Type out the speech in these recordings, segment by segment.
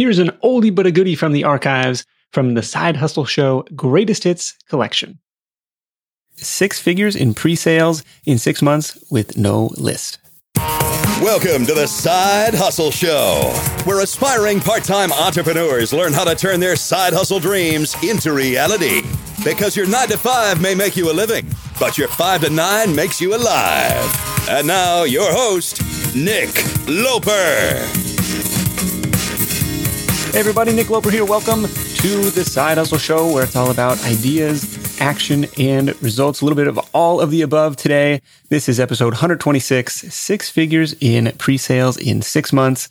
Here's an oldie but a goodie from the archives from the Side Hustle Show Greatest Hits collection. Six figures in pre sales in six months with no list. Welcome to the Side Hustle Show, where aspiring part time entrepreneurs learn how to turn their side hustle dreams into reality. Because your nine to five may make you a living, but your five to nine makes you alive. And now, your host, Nick Loper. Hey everybody, Nick Loper here. Welcome to the Side Hustle Show, where it's all about ideas, action, and results. A little bit of all of the above today. This is episode 126 Six Figures in Pre Sales in Six Months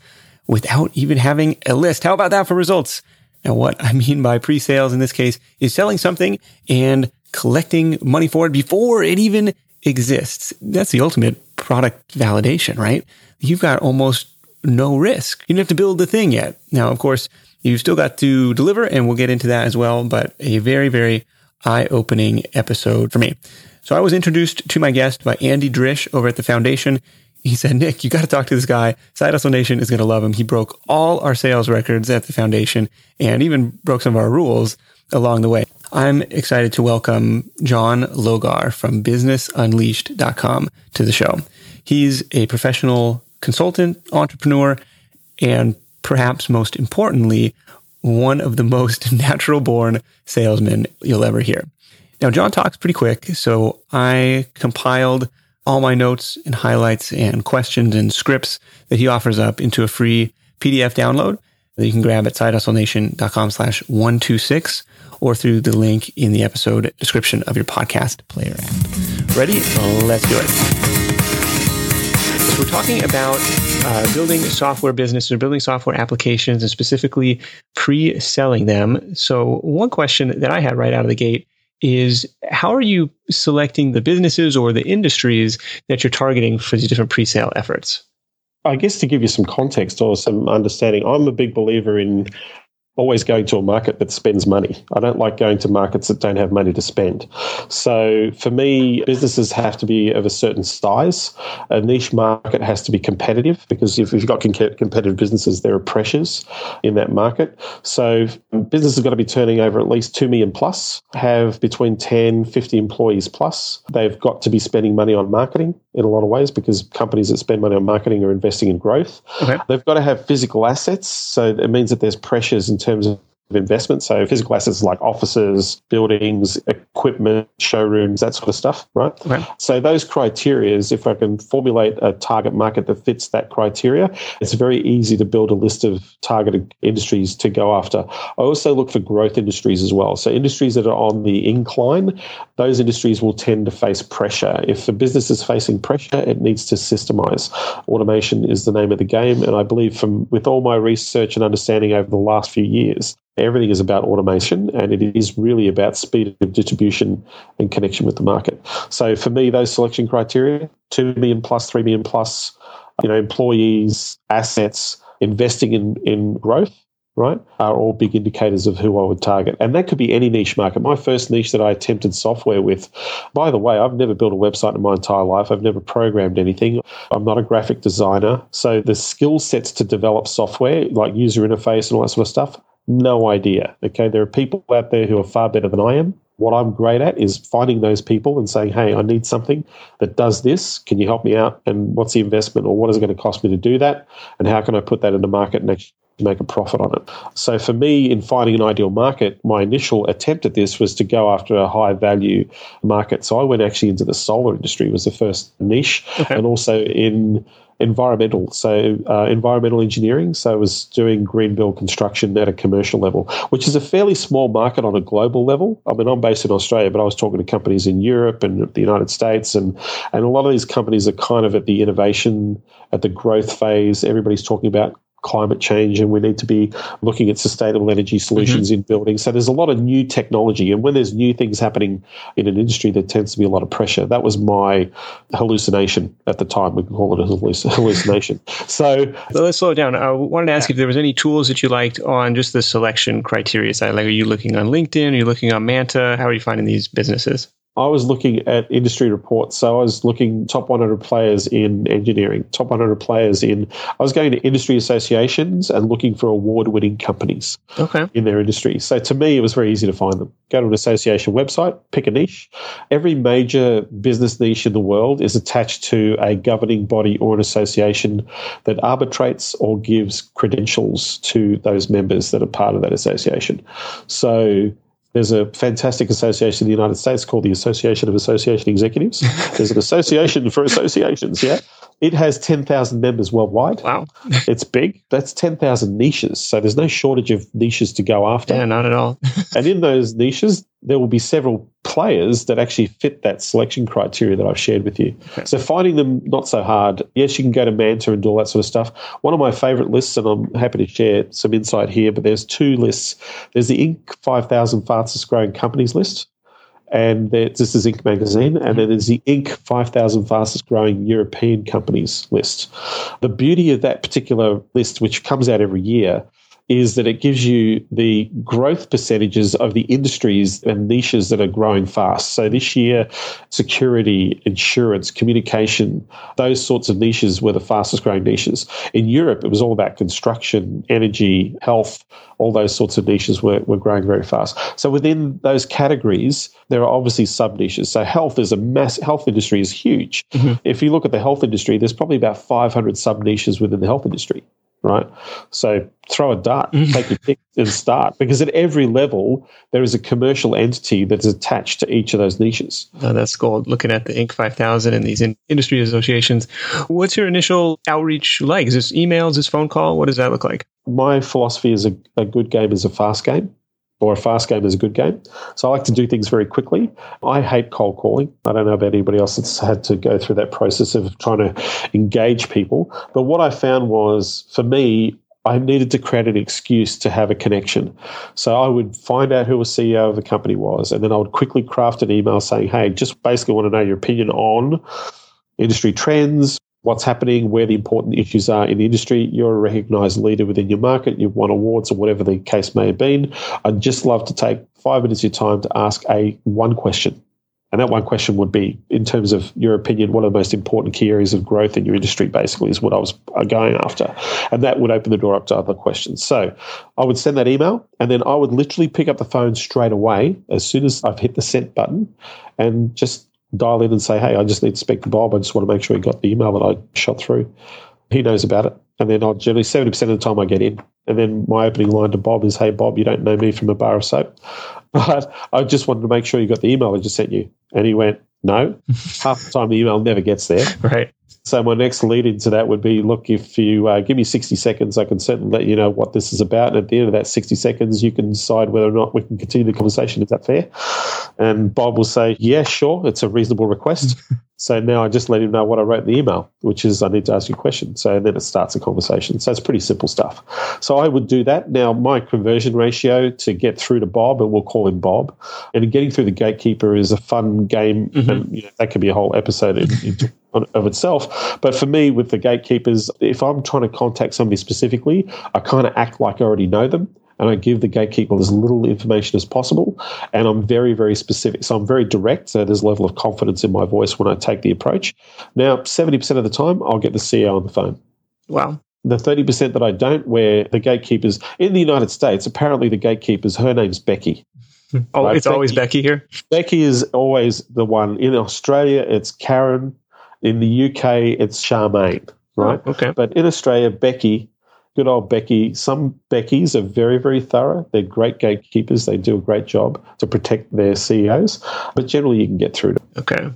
without even having a list. How about that for results? Now, what I mean by pre sales in this case is selling something and collecting money for it before it even exists. That's the ultimate product validation, right? You've got almost no risk. You don't have to build the thing yet. Now, of course, you've still got to deliver, and we'll get into that as well, but a very, very eye opening episode for me. So I was introduced to my guest by Andy Drish over at the foundation. He said, Nick, you got to talk to this guy. Side Hustle Nation is going to love him. He broke all our sales records at the foundation and even broke some of our rules along the way. I'm excited to welcome John Logar from businessunleashed.com to the show. He's a professional consultant, entrepreneur, and perhaps most importantly, one of the most natural born salesmen you'll ever hear. Now, John talks pretty quick, so I compiled all my notes and highlights and questions and scripts that he offers up into a free PDF download that you can grab at sidehustlenation.com slash 126 or through the link in the episode description of your podcast player app. Ready? Let's do it we're talking about uh, building software businesses or building software applications and specifically pre selling them. So, one question that I had right out of the gate is how are you selecting the businesses or the industries that you're targeting for these different pre sale efforts? I guess to give you some context or some understanding, I'm a big believer in always going to a market that spends money. I don't like going to markets that don't have money to spend. So for me, businesses have to be of a certain size. A niche market has to be competitive because if you've got competitive businesses, there are pressures in that market. So businesses have got to be turning over at least 2 million plus, have between 10, 50 employees plus. They've got to be spending money on marketing in a lot of ways because companies that spend money on marketing are investing in growth. Okay. They've got to have physical assets. So it means that there's pressures in terms terms of investment. So physical assets like offices, buildings, equipment, showrooms, that sort of stuff, right? Okay. So those criterias, if I can formulate a target market that fits that criteria, it's very easy to build a list of targeted industries to go after. I also look for growth industries as well. So industries that are on the incline, those industries will tend to face pressure. If a business is facing pressure, it needs to systemize. Automation is the name of the game. And I believe from with all my research and understanding over the last few years, Everything is about automation and it is really about speed of distribution and connection with the market. So for me, those selection criteria, 2 million plus, 3 million plus, you know, employees, assets, investing in, in growth, right, are all big indicators of who I would target. And that could be any niche market. My first niche that I attempted software with, by the way, I've never built a website in my entire life. I've never programmed anything. I'm not a graphic designer. So the skill sets to develop software, like user interface and all that sort of stuff, no idea. Okay, there are people out there who are far better than I am. What I'm great at is finding those people and saying, hey, I need something that does this. Can you help me out? And what's the investment or what is it going to cost me to do that? And how can I put that in the market actually make a profit on it? So for me, in finding an ideal market, my initial attempt at this was to go after a high value market. So I went actually into the solar industry was the first niche okay. and also in environmental, so uh, environmental engineering. So I was doing green build construction at a commercial level, which is a fairly small market on a global level. I mean, I'm based in Australia, but I was talking to companies in Europe and the United States, and and a lot of these companies are kind of at the innovation, at the growth phase. Everybody's talking about climate change and we need to be looking at sustainable energy solutions mm-hmm. in buildings. So there's a lot of new technology. And when there's new things happening in an industry, there tends to be a lot of pressure. That was my hallucination at the time. We can call it a hallucination. so, so let's slow down. I wanted to ask if there was any tools that you liked on just the selection criteria side. Like, are you looking on LinkedIn? Are you looking on Manta? How are you finding these businesses? I was looking at industry reports. So I was looking top 100 players in engineering, top 100 players in. I was going to industry associations and looking for award-winning companies okay. in their industry. So to me, it was very easy to find them. Go to an association website, pick a niche. Every major business niche in the world is attached to a governing body or an association that arbitrates or gives credentials to those members that are part of that association. So there's a fantastic association in the United States called the Association of Association Executives. There's an association for associations, yeah. It has 10,000 members worldwide. Wow. it's big. That's 10,000 niches. So there's no shortage of niches to go after. Yeah, not at all. and in those niches, there will be several players that actually fit that selection criteria that I've shared with you. Okay. So finding them not so hard. Yes, you can go to Manta and do all that sort of stuff. One of my favorite lists, and I'm happy to share some insight here, but there's two lists. There's the Inc. 5000 fastest growing companies list, and this is Inc. magazine, and mm-hmm. then there's the Inc. 5,000 fastest growing European companies list. The beauty of that particular list, which comes out every year, is that it gives you the growth percentages of the industries and niches that are growing fast. So this year, security, insurance, communication, those sorts of niches were the fastest growing niches. In Europe, it was all about construction, energy, health, all those sorts of niches were, were growing very fast. So within those categories, there are obviously sub niches. So health is a mass health industry is huge. Mm-hmm. If you look at the health industry, there's probably about 500 sub niches within the health industry right? So throw a dart, mm. take your pick, and start because at every level there is a commercial entity that's attached to each of those niches. Oh, that's cool. Looking at the Inc. 5000 and these in industry associations, what's your initial outreach like? Is this emails? Is this phone call? What does that look like? My philosophy is a, a good game is a fast game or a fast game is a good game. So I like to do things very quickly. I hate cold calling. I don't know about anybody else that's had to go through that process of trying to engage people. But what I found was for me, I needed to create an excuse to have a connection. So I would find out who a CEO of the company was, and then I would quickly craft an email saying, Hey, just basically want to know your opinion on industry trends, what's happening, where the important issues are in the industry. You're a recognized leader within your market. You've won awards or whatever the case may have been. I'd just love to take five minutes of your time to ask a one question. And that one question would be, in terms of your opinion, what are the most important key areas of growth in your industry, basically, is what I was going after. And that would open the door up to other questions. So I would send that email, and then I would literally pick up the phone straight away as soon as I've hit the sent button and just dial in and say, hey, I just need to speak to Bob. I just want to make sure he got the email that I shot through. He knows about it. And then I'll generally, 70% of the time I get in. And then my opening line to Bob is, hey, Bob, you don't know me from a bar of soap. But I just wanted to make sure you got the email I just sent you. And he went, no. Half the time the email never gets there. Right. So my next lead into that would be, look, if you uh, give me 60 seconds, I can certainly let you know what this is about. And at the end of that 60 seconds, you can decide whether or not we can continue the conversation. Is that fair? And Bob will say, yeah, sure. It's a reasonable request. so now I just let him know what I wrote in the email, which is I need to ask you a question. So then it starts a conversation. So it's pretty simple stuff. So I would do that. Now my conversion ratio to get through to Bob, and we'll call him Bob, and getting through the gatekeeper is a fun game. Mm-hmm. And you know, that could be a whole episode in, in of itself. But for me, with the gatekeepers, if I'm trying to contact somebody specifically, I kind of act like I already know them. And I give the gatekeeper as little information as possible. And I'm very, very specific. So I'm very direct. So there's a level of confidence in my voice when I take the approach. Now, 70% of the time, I'll get the CEO on the phone. Wow. The 30% that I don't, where the gatekeepers in the United States, apparently the gatekeepers, her name's Becky. Oh, right? it's Becky, always Becky here. Becky is always the one. In Australia, it's Karen. In the UK, it's Charmaine, oh, right? Oh, okay. But in Australia, Becky, good old Becky, some Beckys are very, very thorough. They're great gatekeepers. They do a great job to protect their CEOs, but generally you can get through to them. Okay.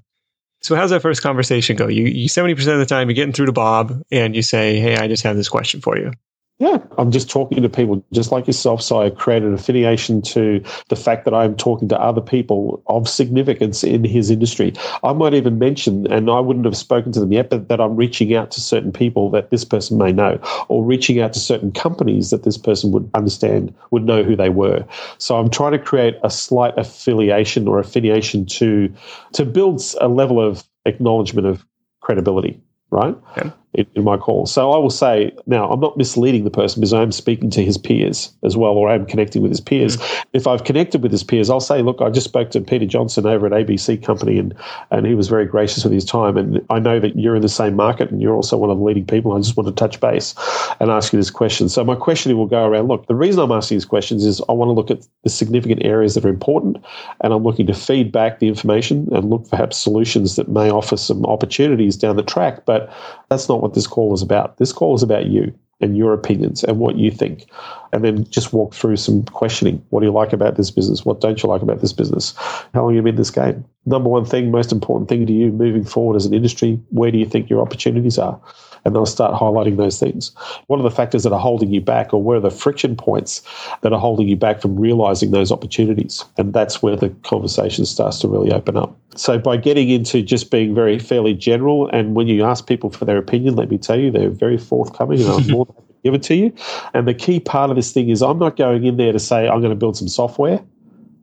So how's that first conversation go? You, you 70% of the time you're getting through to Bob and you say, Hey, I just have this question for you. Yeah, I'm just talking to people just like yourself. So I created an affiliation to the fact that I'm talking to other people of significance in his industry. I might even mention, and I wouldn't have spoken to them yet, but that I'm reaching out to certain people that this person may know, or reaching out to certain companies that this person would understand, would know who they were. So I'm trying to create a slight affiliation or affiliation to to build a level of acknowledgement of credibility right? Okay. In, in, my call. So I will say, now I'm not misleading the person because I'm speaking to his peers as well, or I'm connecting with his peers. Mm. If I've connected with his peers, I'll say, look, I just spoke to Peter Johnson over at ABC Company, and, and he was very gracious with his time. And I know that you're in the same market and you're also one of the leading people. I just want to touch base and ask you this question. So my questioning will go around look, the reason I'm asking these questions is I want to look at the significant areas that are important, and I'm looking to feed back the information and look for perhaps solutions that may offer some opportunities down the track. But that's not what this call is about. This call is about you and your opinions and what you think. And then just walk through some questioning. What do you like about this business? What don't you like about this business? How long have you been in this game? Number one thing, most important thing to you moving forward as an industry, where do you think your opportunities are? And they'll start highlighting those things. What are the factors that are holding you back, or where are the friction points that are holding you back from realizing those opportunities? And that's where the conversation starts to really open up. So, by getting into just being very fairly general, and when you ask people for their opinion, let me tell you, they're very forthcoming, and I'm more than happy to give it to you. And the key part of this thing is I'm not going in there to say I'm going to build some software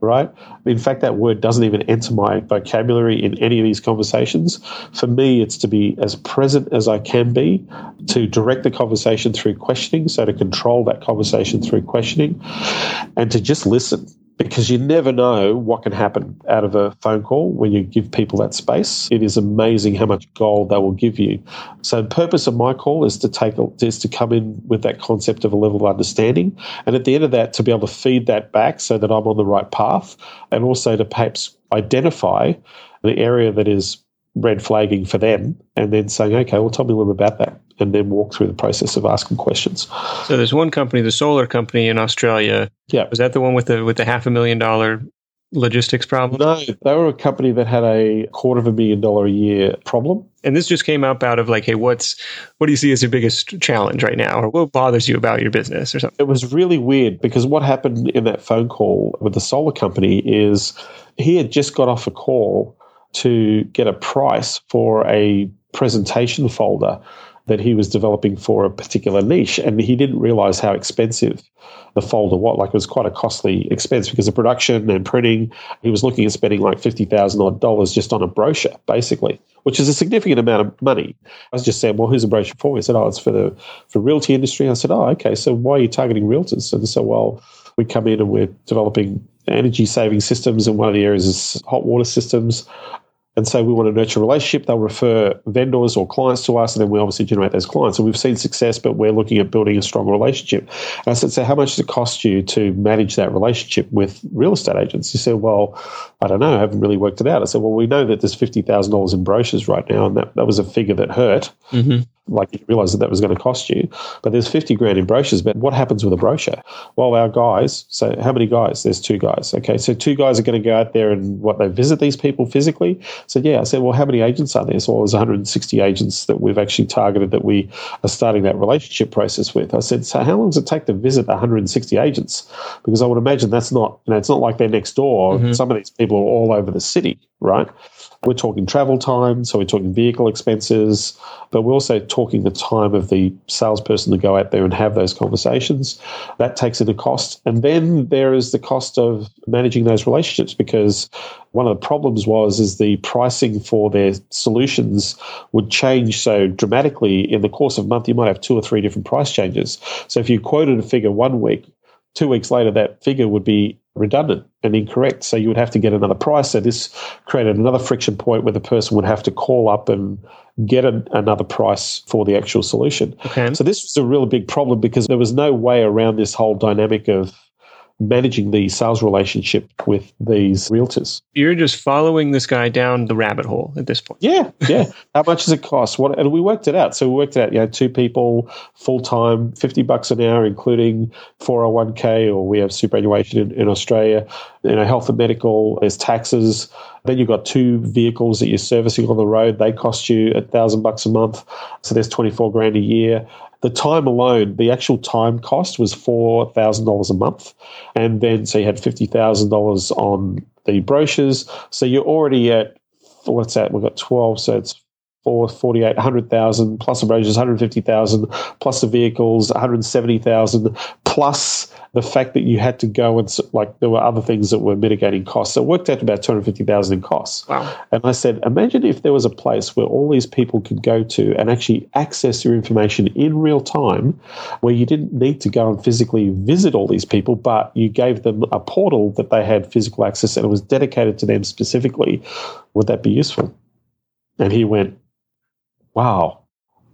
right? In fact, that word doesn't even enter my vocabulary in any of these conversations. For me, it's to be as present as I can be, to direct the conversation through questioning, so to control that conversation through questioning, and to just listen because you never know what can happen out of a phone call when you give people that space. It is amazing how much gold they will give you. So, the purpose of my call is to take is to come in with that concept of a level of understanding, and at the end of that, to be able to feed that back so that I'm on the right path, and also to perhaps identify the area that is red flagging for them, and then saying, okay, well, tell me a little bit about that and then walk through the process of asking questions. So there's one company, the solar company in Australia. Yeah. Was that the one with the with the half a million dollar logistics problem? No, they were a company that had a quarter of a million dollar a year problem. And this just came up out of like, hey, what's what do you see as your biggest challenge right now, or what bothers you about your business, or something? It was really weird because what happened in that phone call with the solar company is he had just got off a call to get a price for a presentation folder that he was developing for a particular niche, and he didn't realize how expensive the folder was. Like it was quite a costly expense because of production and printing. He was looking at spending like fifty thousand odd dollars just on a brochure, basically, which is a significant amount of money. I was just saying, well, who's a brochure for? He said, oh, it's for the for realty industry. I said, oh, okay. So why are you targeting realtors? And so, well, we come in and we're developing energy saving systems, and one of the areas is hot water systems and say we want to nurture a relationship, they'll refer vendors or clients to us, and then we obviously generate those clients. And we've seen success, but we're looking at building a strong relationship. And I said, so how much does it cost you to manage that relationship with real estate agents? He said, well, I don't know, I haven't really worked it out. I said, well, we know that there's fifty thousand dollars in brochures right now, and that, that was a figure that hurt. Mm-hmm like you realize that that was going to cost you. But there's 50 grand in brochures. But what happens with a brochure? Well, our guys, so how many guys? There's two guys. Okay. So two guys are going to go out there and what they visit these people physically. So yeah, I said, well, how many agents are there? So well, there's 160 agents that we've actually targeted that we are starting that relationship process with. I said, so how long does it take to visit 160 agents? Because I would imagine that's not, you know, it's not like they're next door. Mm-hmm. Some of these people are all over the city, right? We're talking travel time, so we're talking vehicle expenses, but we're also talking the time of the salesperson to go out there and have those conversations. That takes a cost. And then there is the cost of managing those relationships because one of the problems was is the pricing for their solutions would change so dramatically in the course of a month you might have two or three different price changes so if you quoted a figure one week two weeks later that figure would be redundant and incorrect. So you would have to get another price. So this created another friction point where the person would have to call up and get a, another price for the actual solution. Okay. So this was a really big problem because there was no way around this whole dynamic of managing the sales relationship with these realtors. You're just following this guy down the rabbit hole at this point. Yeah, yeah. How much does it cost? What? And we worked it out. So we worked it out. You know, two people, full time, fifty bucks an hour, including four oh one K or we have superannuation in, in Australia. You know, health and medical. There's taxes. Then you've got two vehicles that you're servicing on the road. They cost you a thousand bucks a month. So there's 24 grand a year. The time alone, the actual time cost was four thousand dollars a month, and then so you had fifty thousand dollars on the brochures. So you're already at what's that? We've got twelve, so it's for 48, 100,000 plus erosions, 150,000 plus the vehicles, 170,000 plus the fact that you had to go and like there were other things that were mitigating costs. So it worked out to about 250,000 in costs. Wow. And I said, imagine if there was a place where all these people could go to and actually access your information in real time, where you didn't need to go and physically visit all these people, but you gave them a portal that they had physical access and it was dedicated to them specifically. Would that be useful? And he went, wow,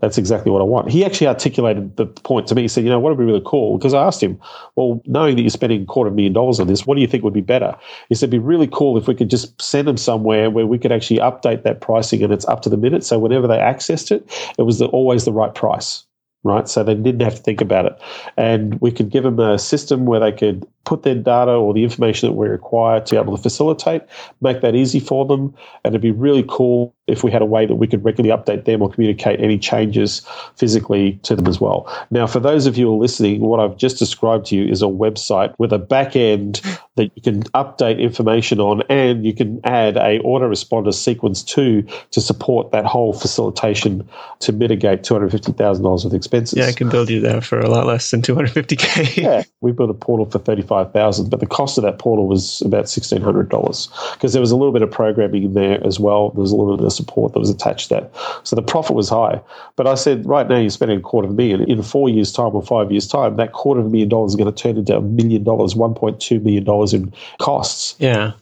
that's exactly what I want. He actually articulated the point to me. He said, you know, what would be really cool? Because I asked him, well, knowing that you're spending a quarter of a million dollars on this, what do you think would be better? He said, it'd be really cool if we could just send them somewhere where we could actually update that pricing and it's up to the minute. So whenever they accessed it, it was the, always the right price right? So they didn't have to think about it. And we could give them a system where they could put their data or the information that we require to be able to facilitate, make that easy for them. And it'd be really cool if we had a way that we could regularly update them or communicate any changes physically to them as well. Now, for those of you listening, what I've just described to you is a website with a back end that you can update information on and you can add a autoresponder sequence to to support that whole facilitation to mitigate $250,000 of expenses. Yeah, I can build you that for a lot less than 250K. yeah, we built a portal for 35000 but the cost of that portal was about $1,600 because there was a little bit of programming in there as well. There was a little bit of support that was attached to that. So the profit was high. But I said, right now you're spending a quarter of a million. In four years' time or five years' time, that quarter of a million dollars is going to turn into a million dollars, $1.2 million in costs. Yeah.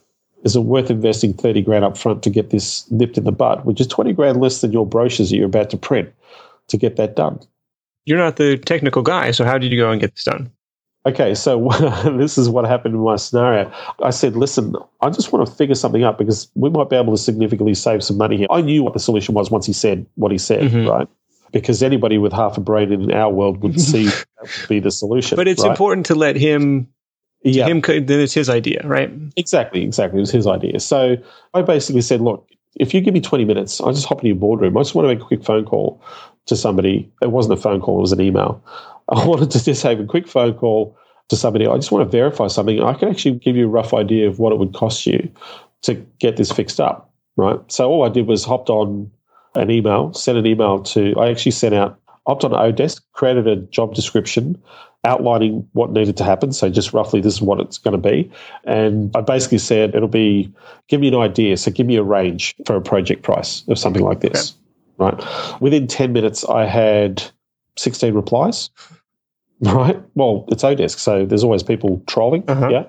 Is it worth investing 30 grand up front to get this nipped in the bud, which is 20 grand less than your brochures that you're about to print to get that done? You're not the technical guy, so how did you go and get this done? Okay, so this is what happened in my scenario. I said, listen, I just want to figure something up because we might be able to significantly save some money here. I knew what the solution was once he said what he said, mm-hmm. right? Because anybody with half a brain in our world would see that would be the solution. But it's right? important to let him. Yeah, him. Then it's his idea, right? Exactly, exactly. It was his idea. So I basically said, look, if you give me 20 minutes, I just hop into your boardroom. I just want to make a quick phone call to somebody. It wasn't a phone call; it was an email. I wanted to just have a quick phone call to somebody. I just want to verify something. I can actually give you a rough idea of what it would cost you to get this fixed up, right? So all I did was hopped on an email, sent an email to. I actually sent out hopped on oDesk, created a job description outlining what needed to happen. So just roughly this is what it's going to be. And I basically said it'll be give me an idea. So give me a range for a project price of something like this. Okay. Right. Within 10 minutes I had 16 replies. Right. Well, it's oDesk, so there's always people trolling. Uh-huh. Yeah.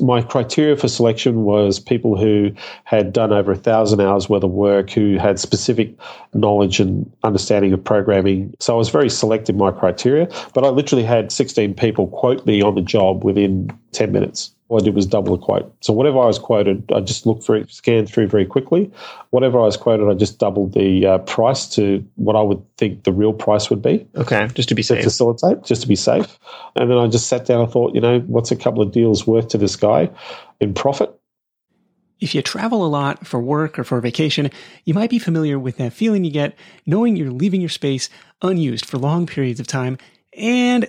My criteria for selection was people who had done over a thousand hours worth of work, who had specific knowledge and understanding of programming. So I was very selective in my criteria, but I literally had 16 people quote me on the job within 10 minutes all I did was double the quote. So whatever I was quoted, I just looked through, scanned through very quickly. Whatever I was quoted, I just doubled the uh, price to what I would think the real price would be. Okay, just to be safe. To facilitate, just to be safe. And then I just sat down and thought, you know, what's a couple of deals worth to this guy in profit? If you travel a lot for work or for vacation, you might be familiar with that feeling you get knowing you're leaving your space unused for long periods of time and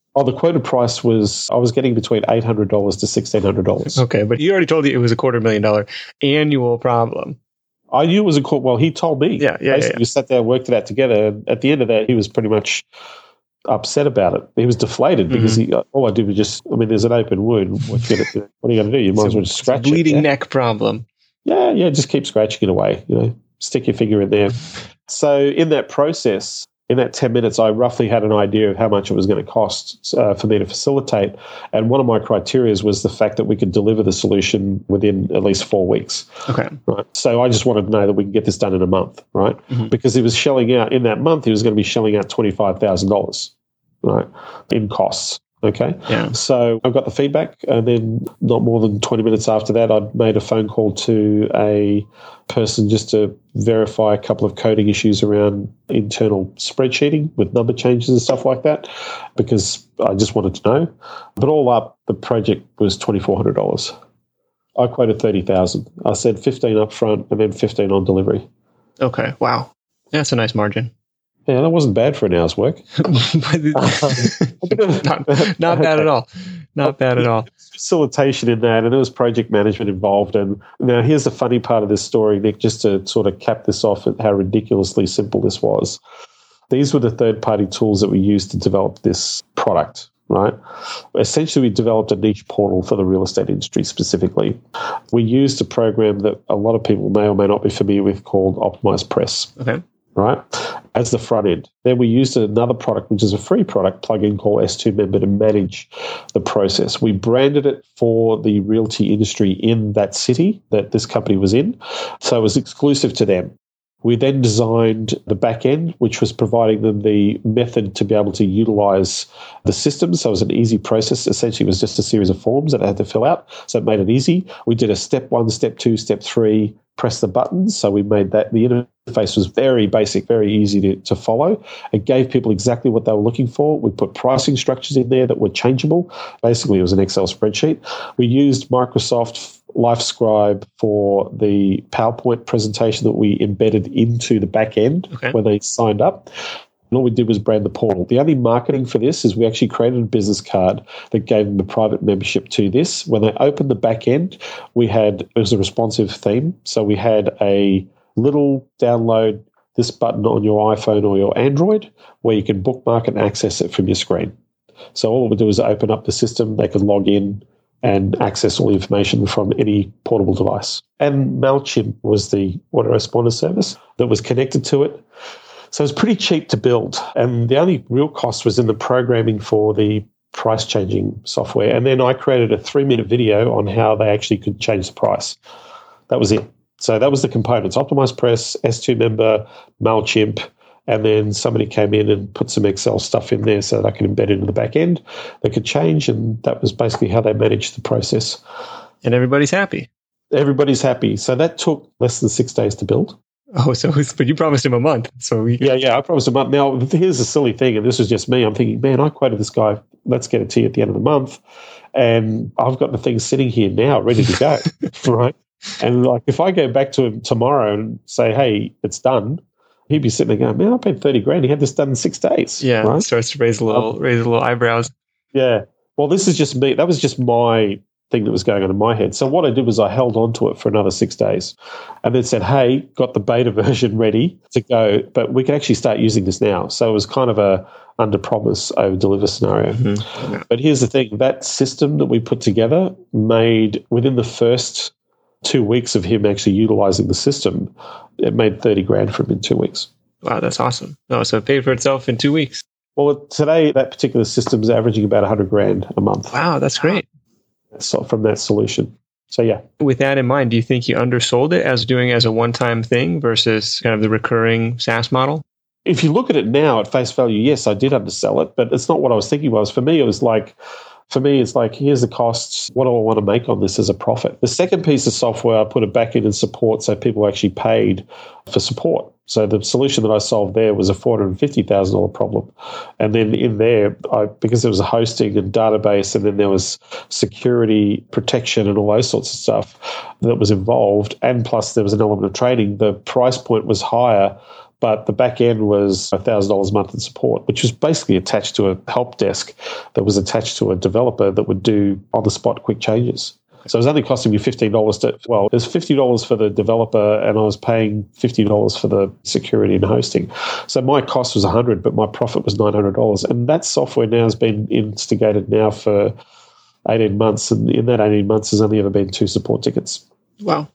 Oh, the quoted price was I was getting between eight hundred dollars to sixteen hundred dollars. Okay, but he already told you it was a quarter million dollar annual problem. I knew it was a quarter. Well, he told me. Yeah, yeah, Basically, yeah, yeah. we sat there, worked it out together. And at the end of that, he was pretty much upset about it. He was deflated because Mm-hmm. he all I did was just. I mean, there's an open wound. What, you gonna, what are you going to do? You might as well just scratch bleeding it. Yeah? neck problem. yeah, yeah. Just keep scratching it away. You know, stick your finger in there. So in that process, in that ten minutes, I roughly had an idea of how much it was going to cost uh, for me to facilitate. And one of my criteria was the fact that we could deliver the solution within at least four weeks. Okay. right? So I just wanted to know that we can get this done in a month, right? Mhm. Because he was shelling out in that month, he was going to be shelling out twenty five thousand dollars, right, in costs. Okay, Yeah. so I got the feedback, and then not more than twenty minutes after that, I'd made a phone call to a person just to verify a couple of coding issues around internal spreadsheeting with number changes and stuff like that, because I just wanted to know. But all up, the project was twenty four hundred dollars. I quoted thirty thousand. I said fifteen up front and then fifteen on delivery. Okay. Wow. That's a nice margin. Yeah, that wasn't bad for an hour's work. not, not bad at all. Not bad at all. Facilitation in that, and there was project management involved. And now here's the funny part of this story, Nick, just to sort of cap this off at how ridiculously simple this was. These were the third party tools that we used to develop this product, right? Essentially, we developed a niche portal for the real estate industry specifically. We used a program that a lot of people may or may not be familiar with called OptimizePress. Okay. right, as the front end. Then we used another product, which is a free product plugin called S2 Member to manage the process. We branded it for the realty industry in that city that this company was in. So it was exclusive to them. We then designed the back end, which was providing them the method to be able to utilize the system. So it was an easy process. Essentially, it was just a series of forms that they had to fill out. So it made it easy. We did a step one, step two, step three, press the buttons. So we made that the interface was very basic, very easy to, to follow. It gave people exactly what they were looking for. We put pricing structures in there that were changeable. Basically, it was an Excel spreadsheet. We used Microsoft LifeScribe for the PowerPoint presentation that we embedded into the back end Okay. when they signed up. And all we did was brand the portal. The only marketing for this is we actually created a business card that gave them a private membership to this. When they opened the back end, we had it was a responsive theme. So we had a little download this button on your iPhone or your Android where you can bookmark and access it from your screen. So all it would do is open up the system, they could log in and access all the information from any portable device. And MailChimp was the autoresponder service that was connected to it. So it was pretty cheap to build. And the only real cost was in the programming for the price changing software. And then I created a three minute video on how they actually could change the price. That was it. So that was the components Optimized Press, S2 member, MailChimp. And then somebody came in and put some Excel stuff in there so that I could embed it into the back end. They could change. And that was basically how they managed the process. And everybody's happy. Everybody's happy. So that took less than six days to build. Oh, so it's, but you promised him a month. So we, Yeah, yeah, I promised a month. Now, here's the silly thing, and this was just me. I'm thinking, man, I quoted this guy, let's get it to you at the end of the month. And I've got the thing sitting here now, ready to go, right? And like, if I go back to him tomorrow and say, hey, it's done, he'd be sitting there going, man, I paid 30 grand. He had this done in six days. yeah, Right? starts to raise a little, raise a little eyebrows. Yeah. Well, this is just me. That was just my thing that was going on in my head. So what I did was I held on to it for another six days and then said, hey, got the beta version ready to go, but we can actually start using this now. So it was kind of a under promise, over deliver scenario. Mhm. But here's the thing that system that we put together made within the first two weeks of him actually utilizing the system, it made 30 grand for him in two weeks. Wow, that's awesome. Oh, so it paid for itself in two weeks. Well, today that particular system is averaging about 100 grand a month. Wow, that's great. so from that solution. So yeah. With that in mind, do you think you undersold it as doing as a one-time thing versus kind of the recurring SaaS model? If you look at it now at face value, yes, I did undersell it, but it's not what I was thinking was. For me, it was like for me, it's like, here's the costs. What do I want to make on this as a profit? The second piece of software, I put it back in and support so people actually paid for support. So the solution that I solved there was a $450,000 problem. And then in there, I, because there was a hosting and database, and then there was security protection and all those sorts of stuff that was involved, and plus there was an element of training. the price point was higher but the back end was $1,000 a month in support, which was basically attached to a help desk that was attached to a developer that would do on the spot quick changes. So it was only costing me $15 to, well, it was $50 for the developer and I was paying $50 for the security and hosting. So my cost was 100 but my profit was $900. And that software now has been instigated now for 18 months. And in that 18 months, there's only ever been two support tickets. Wow.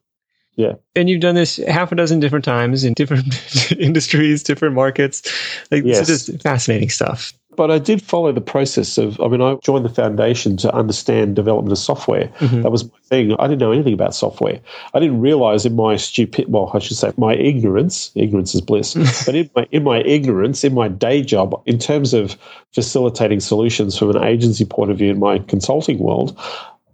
Yeah. And you've done this half a dozen different times in different industries, different markets. Like yes. this is just fascinating stuff. But I did follow the process of, I mean, I joined the foundation to understand development of software. Mm-hmm. That was my thing. I didn't know anything about software. I didn't realize in my stupid, well, I should say my ignorance, ignorance is bliss, but in my, in my ignorance, in my day job, in terms of facilitating solutions from an agency point of view in my consulting world,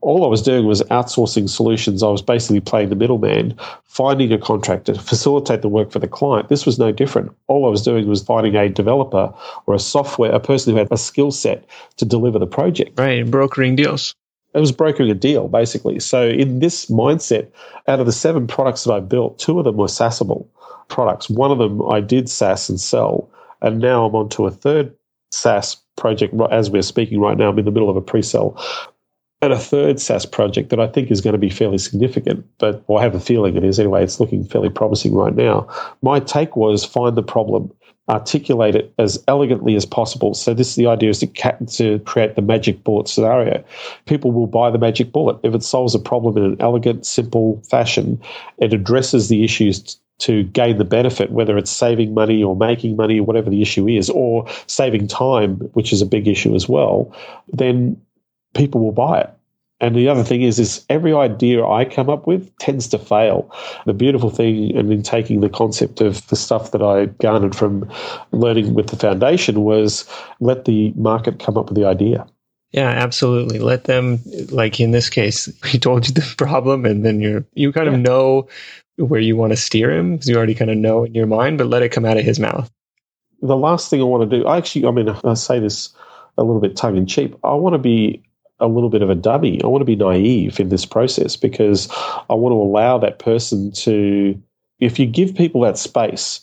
all I was doing was outsourcing solutions. I was basically playing the middleman, finding a contractor to facilitate the work for the client. This was no different. All I was doing was finding a developer or a software, a person who had a skill set to deliver the project. Right, brokering deals. It was brokering a deal, basically. So, in this mindset, out of the seven products that I built, two of them were SaaSable products. One of them I did SaaS and sell, and now I'm on to a third SaaS project as we're speaking right now. I'm in the middle of a pre sell and a third SaaS project that I think is going to be fairly significant, but I have a feeling it is anyway. It's looking fairly promising right now. My take was find the problem, articulate it as elegantly as possible. So this is the idea is to, ca- to create the magic bullet scenario. People will buy the magic bullet if it solves a problem in an elegant, simple fashion. It addresses the issues to gain the benefit, whether it's saving money or making money, whatever the issue is, or saving time, which is a big issue as well, then people will buy it. And the other thing is, is every idea I come up with tends to fail. The beautiful thing, and in taking the concept of the stuff that I garnered from learning with the foundation, was let the market come up with the idea. Yeah, absolutely. Let them, like in this case, he told you the problem, and then you're you kind of know where you want to steer him because you already kind of know in your mind, but let it come out of his mouth. The last thing I want to do, I actually, I mean, I say this a little bit tongue in cheek. I want to be a little bit of a dummy. I want to be naive in this process because I want to allow that person to, if you give people that space,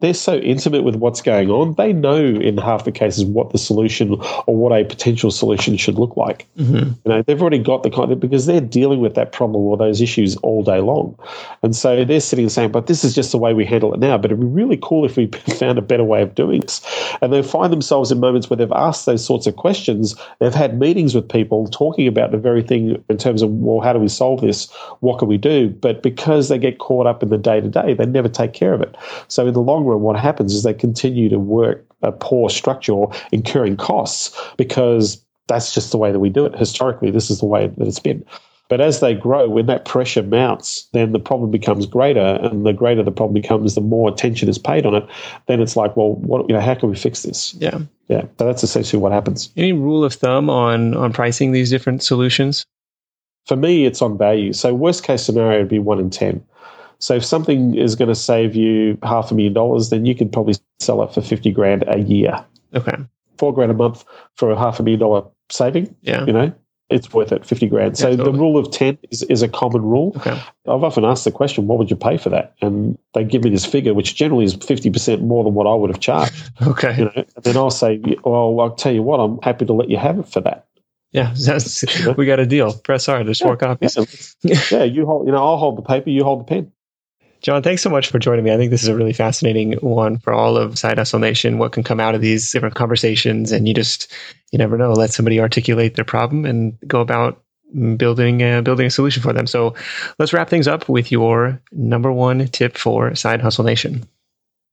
they're so intimate with what's going on. They know in half the cases what the solution or what a potential solution should look like. Mm-hmm. You know, they've already got the kind of, because they're dealing with that problem or those issues all day long. And so they're sitting and saying, but this is just the way we handle it now. But it'd be really cool if we found a better way of doing this. And they find themselves in moments where they've asked those sorts of questions. They've had meetings with people talking about the very thing in terms of, well, how do we solve this? What can we do? But because they get caught up in the day to day, they never take care of it. So in the long run, what happens is they continue to work a poor structure or incurring costs because that's just the way that we do it. Historically, this is the way that it's been. But as they grow, when that pressure mounts, then the problem becomes greater, and the greater the problem becomes, the more attention is paid on it. Then it's like, well, what you know, how can we fix this? Yeah, yeah. So that's essentially what happens. Any rule of thumb on on pricing these different solutions? For me, it's on value. So worst case scenario would be one in ten. So if something is going to save you half a million dollars, then you can probably sell it for 50 grand a year. Okay. Four grand a month for a half a million dollar saving. Yeah. You know, it's worth it, 50 grand. So yeah, totally. the rule of 10 is, is a common rule. Okay. I've often asked the question, what would you pay for that? And they give me this figure, which generally is 50% more than what I would have charged. okay. You know, and then I'll say, well, I'll tell you what, I'm happy to let you have it for that. Yeah, we got a deal. Press hard. There's yeah, four copies. Yeah, yeah, you hold. You know, I'll hold the paper. You hold the pen. John, thanks so much for joining me. I think this is a really fascinating one for all of Side Hustle Nation. What can come out of these different conversations, and you just you never know. Let somebody articulate their problem and go about building uh, building a solution for them. So let's wrap things up with your number one tip for Side Hustle Nation.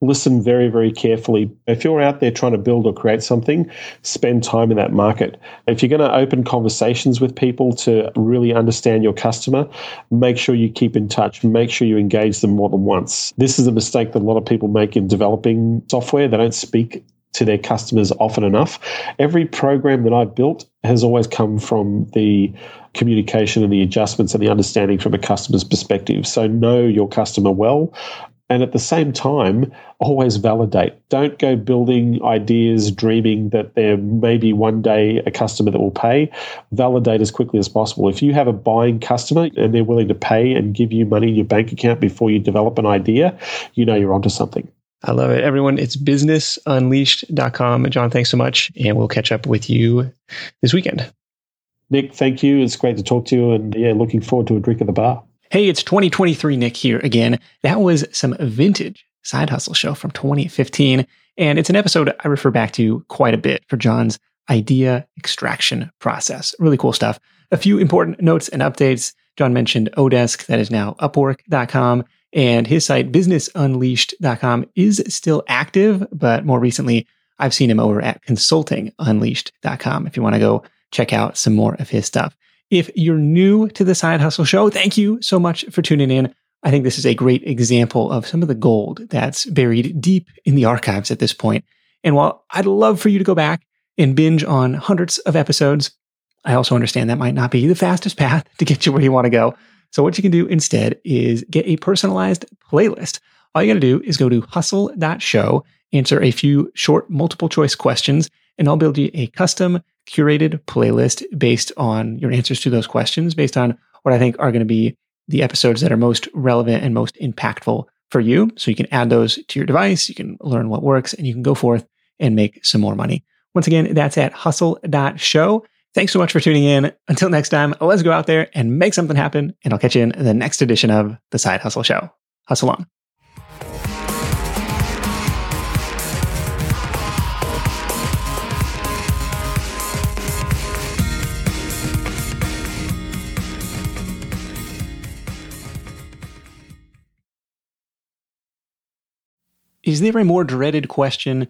Listen very, very carefully. If you're out there trying to build or create something, spend time in that market. If you're going to open conversations with people to really understand your customer, make sure you keep in touch. Make sure you engage them more than once. This is a mistake that a lot of people make in developing software. They don't speak to their customers often enough. Every program that I've built has always come from the communication and the adjustments and the understanding from a customer's perspective. So know your customer well. And at the same time, always validate. Don't go building ideas, dreaming that there may be one day a customer that will pay. Validate as quickly as possible. If you have a buying customer and they're willing to pay and give you money in your bank account before you develop an idea, you know you're onto something. I love it. Everyone, it's businessunleashed.com. John, thanks so much. And we'll catch up with you this weekend. Nick, thank you. It's great to talk to you. And yeah, looking forward to a drink at the bar. Hey, it's 2023 Nick here again. That was some vintage side hustle show from 2015. And it's an episode I refer back to quite a bit for John's idea extraction process. Really cool stuff. A few important notes and updates. John mentioned oDesk, that is now upwork.com. And his site, businessunleashed.com, is still active, but more recently, I've seen him over at consultingunleashed.com if you want to go check out some more of his stuff. If you're new to the Side Hustle Show, thank you so much for tuning in. I think this is a great example of some of the gold that's buried deep in the archives at this point. And while I'd love for you to go back and binge on hundreds of episodes, I also understand that might not be the fastest path to get you where you want to go. So what you can do instead is get a personalized playlist. All you got to do is go to hustle.show, answer a few short multiple choice questions, and I'll build you a custom curated playlist based on your answers to those questions, based on what I think are going to be the episodes that are most relevant and most impactful for you. So you can add those to your device, you can learn what works, and you can go forth and make some more money. Once again, that's at hustle.show. Thanks so much for tuning in. Until next time, let's go out there and make something happen. And I'll catch you in the next edition of The Side Hustle Show. Hustle on. Is there a more dreaded question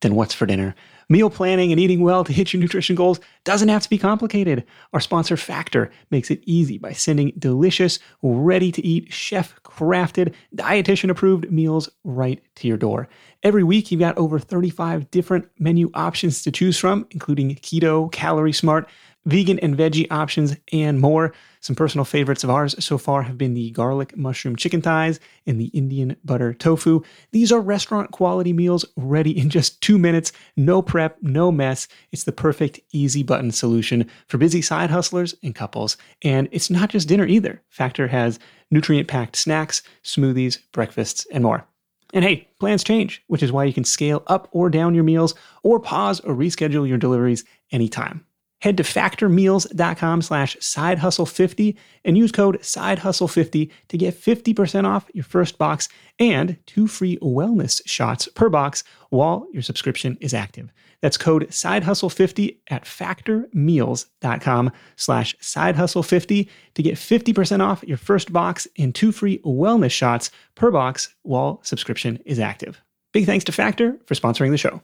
than what's for dinner? Meal planning and eating well to hit your nutrition goals doesn't have to be complicated. Our sponsor Factor makes it easy by sending delicious, ready to eat, chef crafted, dietitian approved meals right to your door. Every week, you've got over 35 different menu options to choose from, including keto, calorie smart, vegan and veggie options, and more. Some personal favorites of ours so far have been the garlic mushroom chicken thighs and the Indian butter tofu. These are restaurant quality meals ready in just two minutes. No prep, no mess. It's the perfect easy button solution for busy side hustlers and couples. And it's not just dinner either. Factor has nutrient packed snacks, smoothies, breakfasts, and more. And hey, plans change, which is why you can scale up or down your meals or pause or reschedule your deliveries anytime. Head to factormeals.com slash sidehustle50 and use code sidehustle50 to get 50% off your first box and two free wellness shots per box while your subscription is active. That's code sidehustle50 at factormeals.com slash sidehustle50 to get 50% off your first box and two free wellness shots per box while subscription is active. Big thanks to Factor for sponsoring the show.